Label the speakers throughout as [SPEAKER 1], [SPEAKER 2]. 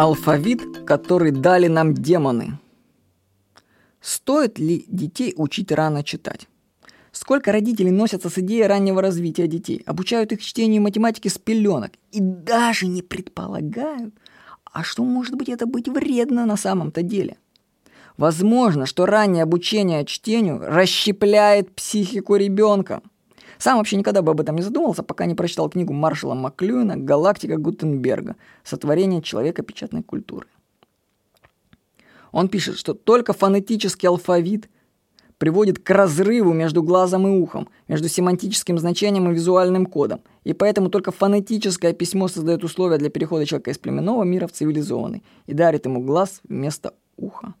[SPEAKER 1] Алфавит, который дали нам демоны. Стоит ли детей учить рано читать? Сколько родителей носятся с идеей раннего развития детей, обучают их чтению и математике с пеленок и даже не предполагают, а что может быть это быть вредно на самом-то деле? Возможно, что раннее обучение чтению расщепляет психику ребенка. Сам вообще никогда бы об этом не задумывался, пока не прочитал книгу Маршала Маклюина «Галактика Гутенберга. Сотворение человека печатной культуры». Он пишет, что только фонетический алфавит приводит к разрыву между глазом и ухом, между семантическим значением и визуальным кодом. И поэтому только фонетическое письмо создает условия для перехода человека из племенного мира в цивилизованный и дарит ему глаз вместо уха.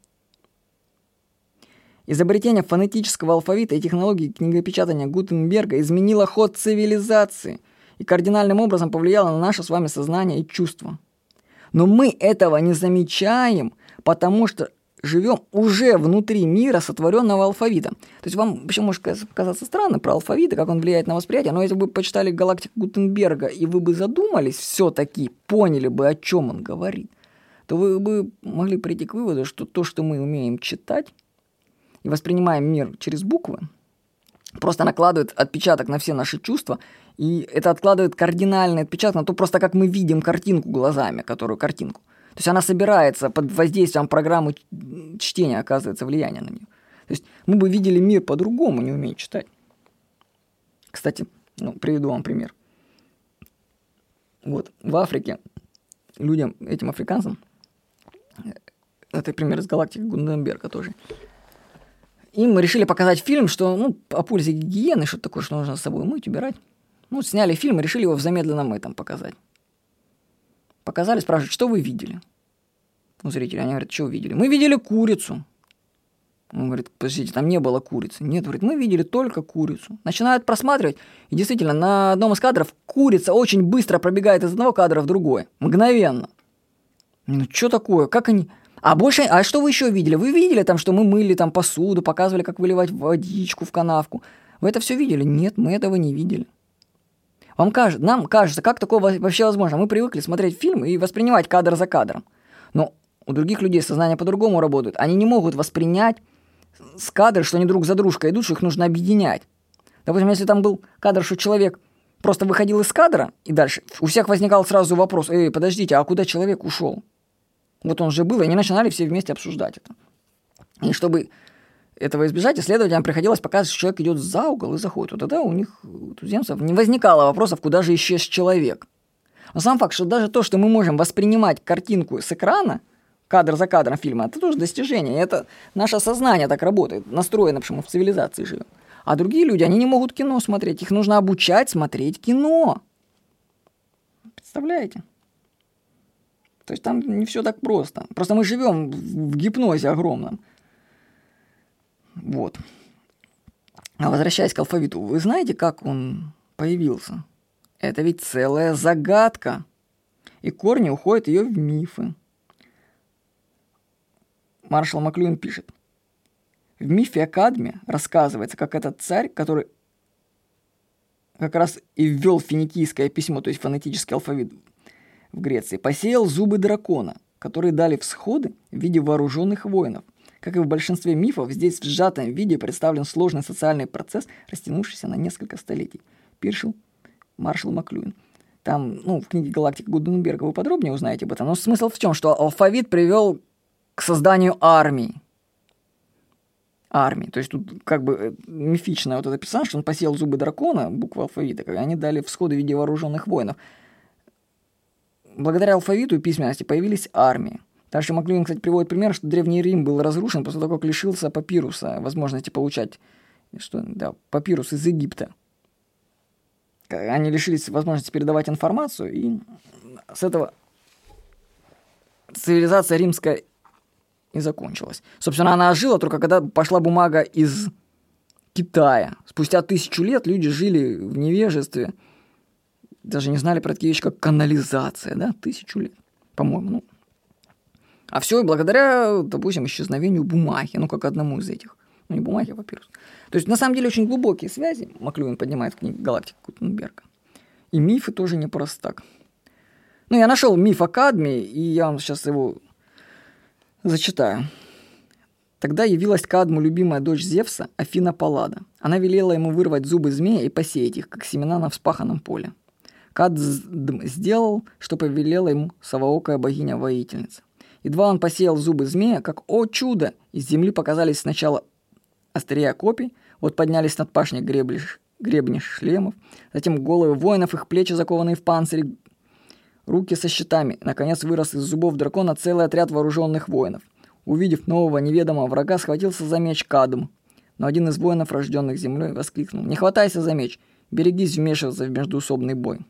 [SPEAKER 1] Изобретение фонетического алфавита и технологии книгопечатания Гутенберга изменило ход цивилизации и кардинальным образом повлияло на наше с вами сознание и чувства. Но мы этого не замечаем, потому что живем уже внутри мира, сотворенного алфавита. То есть вам вообще может казаться странно про алфавит и как он влияет на восприятие, но если бы вы почитали «Галактику Гутенберга» и вы бы задумались все-таки, поняли бы, о чем он говорит, то вы бы могли прийти к выводу, что то, что мы умеем читать, и воспринимаем мир через буквы, просто накладывает отпечаток на все наши чувства, и это откладывает кардинальный отпечаток на то, просто как мы видим картинку глазами, которую картинку. То есть она собирается под воздействием программы чтения, оказывается влияние на нее. То есть мы бы видели мир по-другому, не умея читать. Кстати, ну, приведу вам пример. Вот, в Африке людям, этим африканцам, это пример из галактики Гунденберга тоже, им решили показать фильм, что, ну, о пользе гигиены, что-то такое, что нужно с собой мыть, убирать. Ну, сняли фильм и решили его в замедленном этом показать. Показали, спрашивают, что вы видели? Ну, зрители, они говорят, что видели? Мы видели курицу. Он говорит, подождите, там не было курицы. Нет, говорит, мы видели только курицу. Начинают просматривать, и действительно, на одном из кадров курица очень быстро пробегает из одного кадра в другой. Мгновенно. Ну, что такое? Как они... А больше, а что вы еще видели? Вы видели там, что мы мыли там посуду, показывали, как выливать водичку в канавку. Вы это все видели? Нет, мы этого не видели. Вам кажется, нам кажется, как такое вообще возможно? Мы привыкли смотреть фильм и воспринимать кадр за кадром. Но у других людей сознание по-другому работает. Они не могут воспринять с кадра, что они друг за дружкой идут, что их нужно объединять. Допустим, если там был кадр, что человек просто выходил из кадра, и дальше у всех возникал сразу вопрос, эй, подождите, а куда человек ушел? Вот он же был, и они начинали все вместе обсуждать это. И чтобы этого избежать, исследователям приходилось показывать, что человек идет за угол и заходит. Вот тогда у них, у туземцев, не возникало вопросов, куда же исчез человек. Но сам факт, что даже то, что мы можем воспринимать картинку с экрана, кадр за кадром фильма, это тоже достижение. Это наше сознание так работает, настроено, мы в цивилизации живем. А другие люди, они не могут кино смотреть, их нужно обучать смотреть кино. Представляете? То есть там не все так просто. Просто мы живем в гипнозе огромном. Вот. А возвращаясь к алфавиту, вы знаете, как он появился? Это ведь целая загадка. И корни уходят ее в мифы. Маршал Маклюин пишет. В мифе о Кадме рассказывается, как этот царь, который как раз и ввел финикийское письмо, то есть фонетический алфавит в Греции, посеял зубы дракона, которые дали всходы в виде вооруженных воинов. Как и в большинстве мифов, здесь в сжатом виде представлен сложный социальный процесс, растянувшийся на несколько столетий. Пиршил Маршал Маклюин. Там, ну, в книге «Галактика Гуденберга» вы подробнее узнаете об этом. Но смысл в чем? Что алфавит привел к созданию армии. Армии. То есть тут как бы э, мифичное вот это описание, что он посеял зубы дракона, буквы алфавита, как они дали всходы в виде вооруженных воинов благодаря алфавиту и письменности появились армии. Дальше Маклюин, кстати, приводит пример, что Древний Рим был разрушен после того, как лишился папируса возможности получать что, да, папирус из Египта. Они лишились возможности передавать информацию, и с этого цивилизация римская и закончилась. Собственно, она ожила только когда пошла бумага из Китая. Спустя тысячу лет люди жили в невежестве – даже не знали про такие вещи, как канализация, да, тысячу лет, по-моему, ну. А все благодаря, допустим, исчезновению бумаги, ну, как одному из этих. Ну, не бумаги, а папирус. То есть, на самом деле, очень глубокие связи Маклюин поднимает в книге «Галактика Гутенберга». И мифы тоже не просто так. Ну, я нашел миф о Кадме, и я вам сейчас его зачитаю. Тогда явилась Кадму любимая дочь Зевса, Афина Паллада. Она велела ему вырвать зубы змея и посеять их, как семена на вспаханном поле. Кад сделал, что повелела ему совоокая богиня-воительница. Едва он посеял зубы змея, как, о чудо, из земли показались сначала острия копий, вот поднялись над пашней гребли, гребни шлемов, затем головы воинов, их плечи закованные в панцири, руки со щитами. Наконец вырос из зубов дракона целый отряд вооруженных воинов. Увидев нового неведомого врага, схватился за меч Кадм. Но один из воинов, рожденных землей, воскликнул. «Не хватайся за меч! Берегись вмешиваться в междуусобный бой!»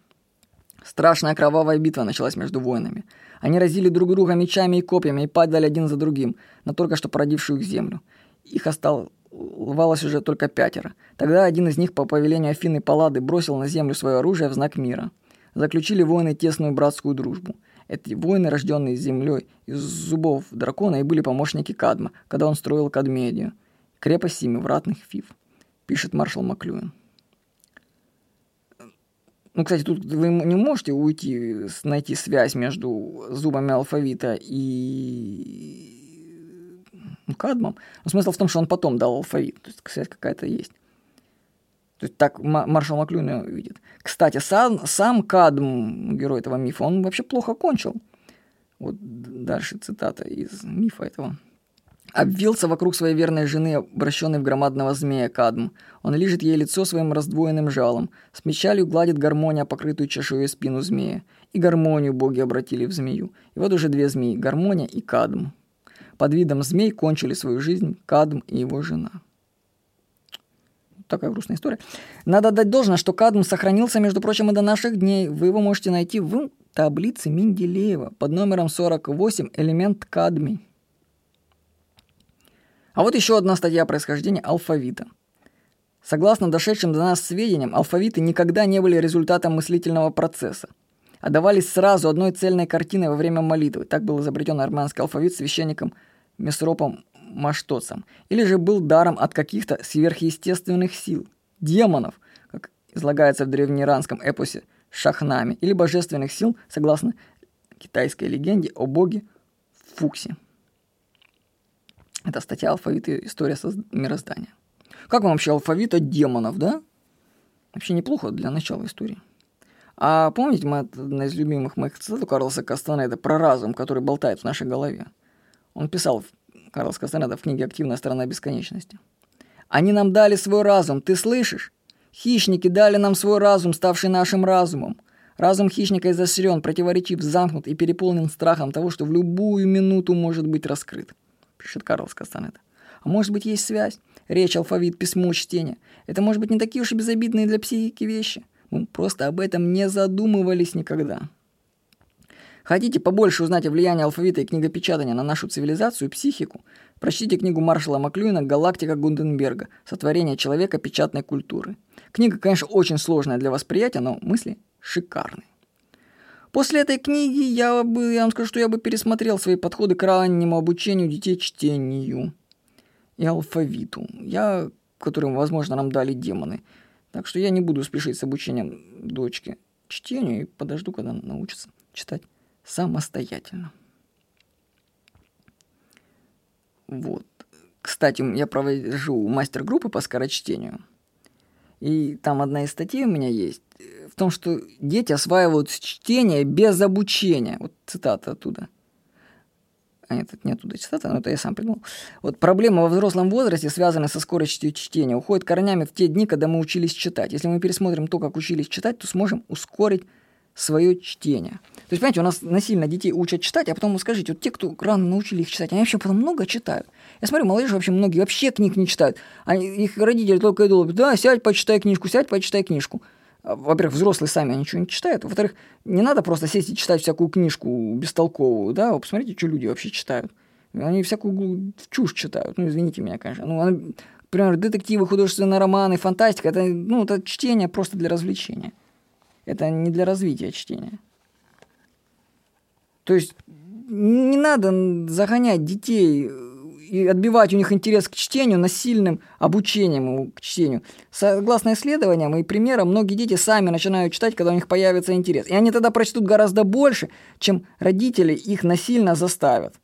[SPEAKER 1] Страшная кровавая битва началась между воинами. Они разили друг друга мечами и копьями и падали один за другим на только что породившую их землю. Их оставалось уже только пятеро. Тогда один из них по повелению Афины Паллады бросил на землю свое оружие в знак мира. Заключили воины тесную братскую дружбу. Эти воины, рожденные землей из зубов дракона, и были помощники Кадма, когда он строил Кадмедию, крепость семивратных фив, пишет маршал Маклюин. Ну, кстати, тут вы не можете уйти, найти связь между зубами алфавита и ну, кадмом. Но смысл в том, что он потом дал алфавит. То есть связь какая-то есть. То есть так маршал Маклюин видит. Кстати, сам, сам Кадм, герой этого мифа, он вообще плохо кончил. Вот дальше цитата из мифа этого. Обвился вокруг своей верной жены, обращенной в громадного змея Кадм. Он лижет ей лицо своим раздвоенным жалом. С мечалью гладит гармония, покрытую чешуей спину змея. И гармонию боги обратили в змею. И вот уже две змеи – гармония и Кадм. Под видом змей кончили свою жизнь Кадм и его жена такая грустная история. Надо дать должное, что кадм сохранился, между прочим, и до наших дней. Вы его можете найти в таблице Менделеева под номером 48 элемент кадмий. А вот еще одна статья происхождения алфавита. Согласно дошедшим до нас сведениям, алфавиты никогда не были результатом мыслительного процесса, а давались сразу одной цельной картиной во время молитвы. Так был изобретен армянский алфавит священником Месропом маштоцам, или же был даром от каких-то сверхъестественных сил, демонов, как излагается в древнеиранском эпосе Шахнами, или божественных сил, согласно китайской легенде о боге Фуксе. Это статья алфавит и история мироздания. Как вам вообще алфавит от демонов, да? Вообще неплохо для начала истории. А помните, мы одна из любимых моих цитат у Карлоса Кастанеда про разум, который болтает в нашей голове? Он писал Карлос Кастанеда в книге «Активная сторона бесконечности». «Они нам дали свой разум, ты слышишь? Хищники дали нам свой разум, ставший нашим разумом. Разум хищника изощрен, противоречив, замкнут и переполнен страхом того, что в любую минуту может быть раскрыт», пишет Карлос Кастанеда. А может быть, есть связь? Речь, алфавит, письмо, чтение. Это может быть не такие уж и безобидные для психики вещи. Мы просто об этом не задумывались никогда. Хотите побольше узнать о влиянии алфавита и книгопечатания на нашу цивилизацию и психику? Прочтите книгу Маршала Маклюина «Галактика Гунденберга. Сотворение человека печатной культуры». Книга, конечно, очень сложная для восприятия, но мысли шикарные. После этой книги я бы, я вам скажу, что я бы пересмотрел свои подходы к раннему обучению детей чтению и алфавиту, я, которым, возможно, нам дали демоны. Так что я не буду спешить с обучением дочки чтению и подожду, когда научится читать самостоятельно. Вот. Кстати, я провожу мастер-группы по скорочтению. И там одна из статей у меня есть в том, что дети осваивают чтение без обучения. Вот цитата оттуда – а нет, это не оттуда цитата, но это я сам придумал. Вот проблема во взрослом возрасте, связанная со скоростью чтения, уходит корнями в те дни, когда мы учились читать. Если мы пересмотрим то, как учились читать, то сможем ускорить свое чтение. То есть, понимаете, у нас насильно детей учат читать, а потом вы скажите, вот те, кто рано научили их читать, они вообще потом много читают. Я смотрю, молодежь вообще многие вообще книг не читают. Они, их родители только идут, да, сядь, почитай книжку, сядь, почитай книжку. Во-первых, взрослые сами ничего не читают. Во-вторых, не надо просто сесть и читать всякую книжку бестолковую, да, вы посмотрите, что люди вообще читают. Они всякую чушь читают, ну, извините меня, конечно. Ну, например, детективы, художественные романы, фантастика, это, ну, это чтение просто для развлечения. Это не для развития чтения. То есть не надо загонять детей и отбивать у них интерес к чтению насильным обучением к чтению. Согласно исследованиям и примерам, многие дети сами начинают читать, когда у них появится интерес. И они тогда прочтут гораздо больше, чем родители их насильно заставят,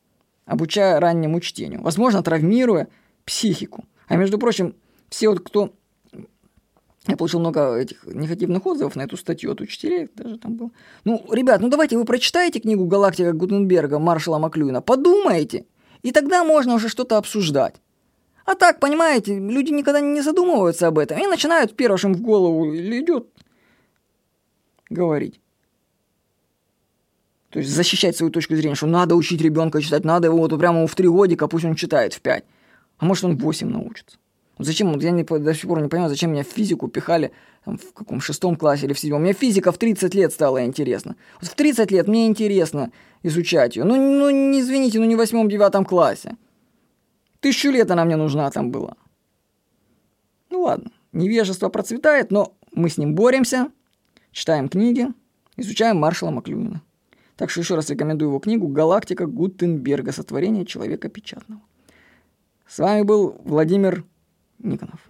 [SPEAKER 1] обучая раннему чтению. Возможно, травмируя психику. А между прочим, все вот, кто я получил много этих негативных отзывов на эту статью от учителей, даже там был. Ну, ребят, ну давайте вы прочитаете книгу «Галактика Гутенберга» Маршала Маклюина, подумайте, и тогда можно уже что-то обсуждать. А так, понимаете, люди никогда не задумываются об этом и начинают первым, в голову идет, говорить. То есть защищать свою точку зрения, что надо учить ребенка читать, надо его вот прямо в три годика, пусть он читает в пять. А может он в восемь научится. Зачем, я не, до сих пор не понимаю, зачем меня в физику пихали там, в каком шестом классе или в седьмом. Мне физика в 30 лет стала интересна. Вот в 30 лет мне интересно изучать ее. Ну, ну не извините, ну не в восьмом-девятом классе. Тысячу лет она мне нужна там была. Ну ладно, невежество процветает, но мы с ним боремся, читаем книги, изучаем Маршала Маклюина. Так что еще раз рекомендую его книгу «Галактика Гутенберга. Сотворение человека печатного». С вами был Владимир Никонов.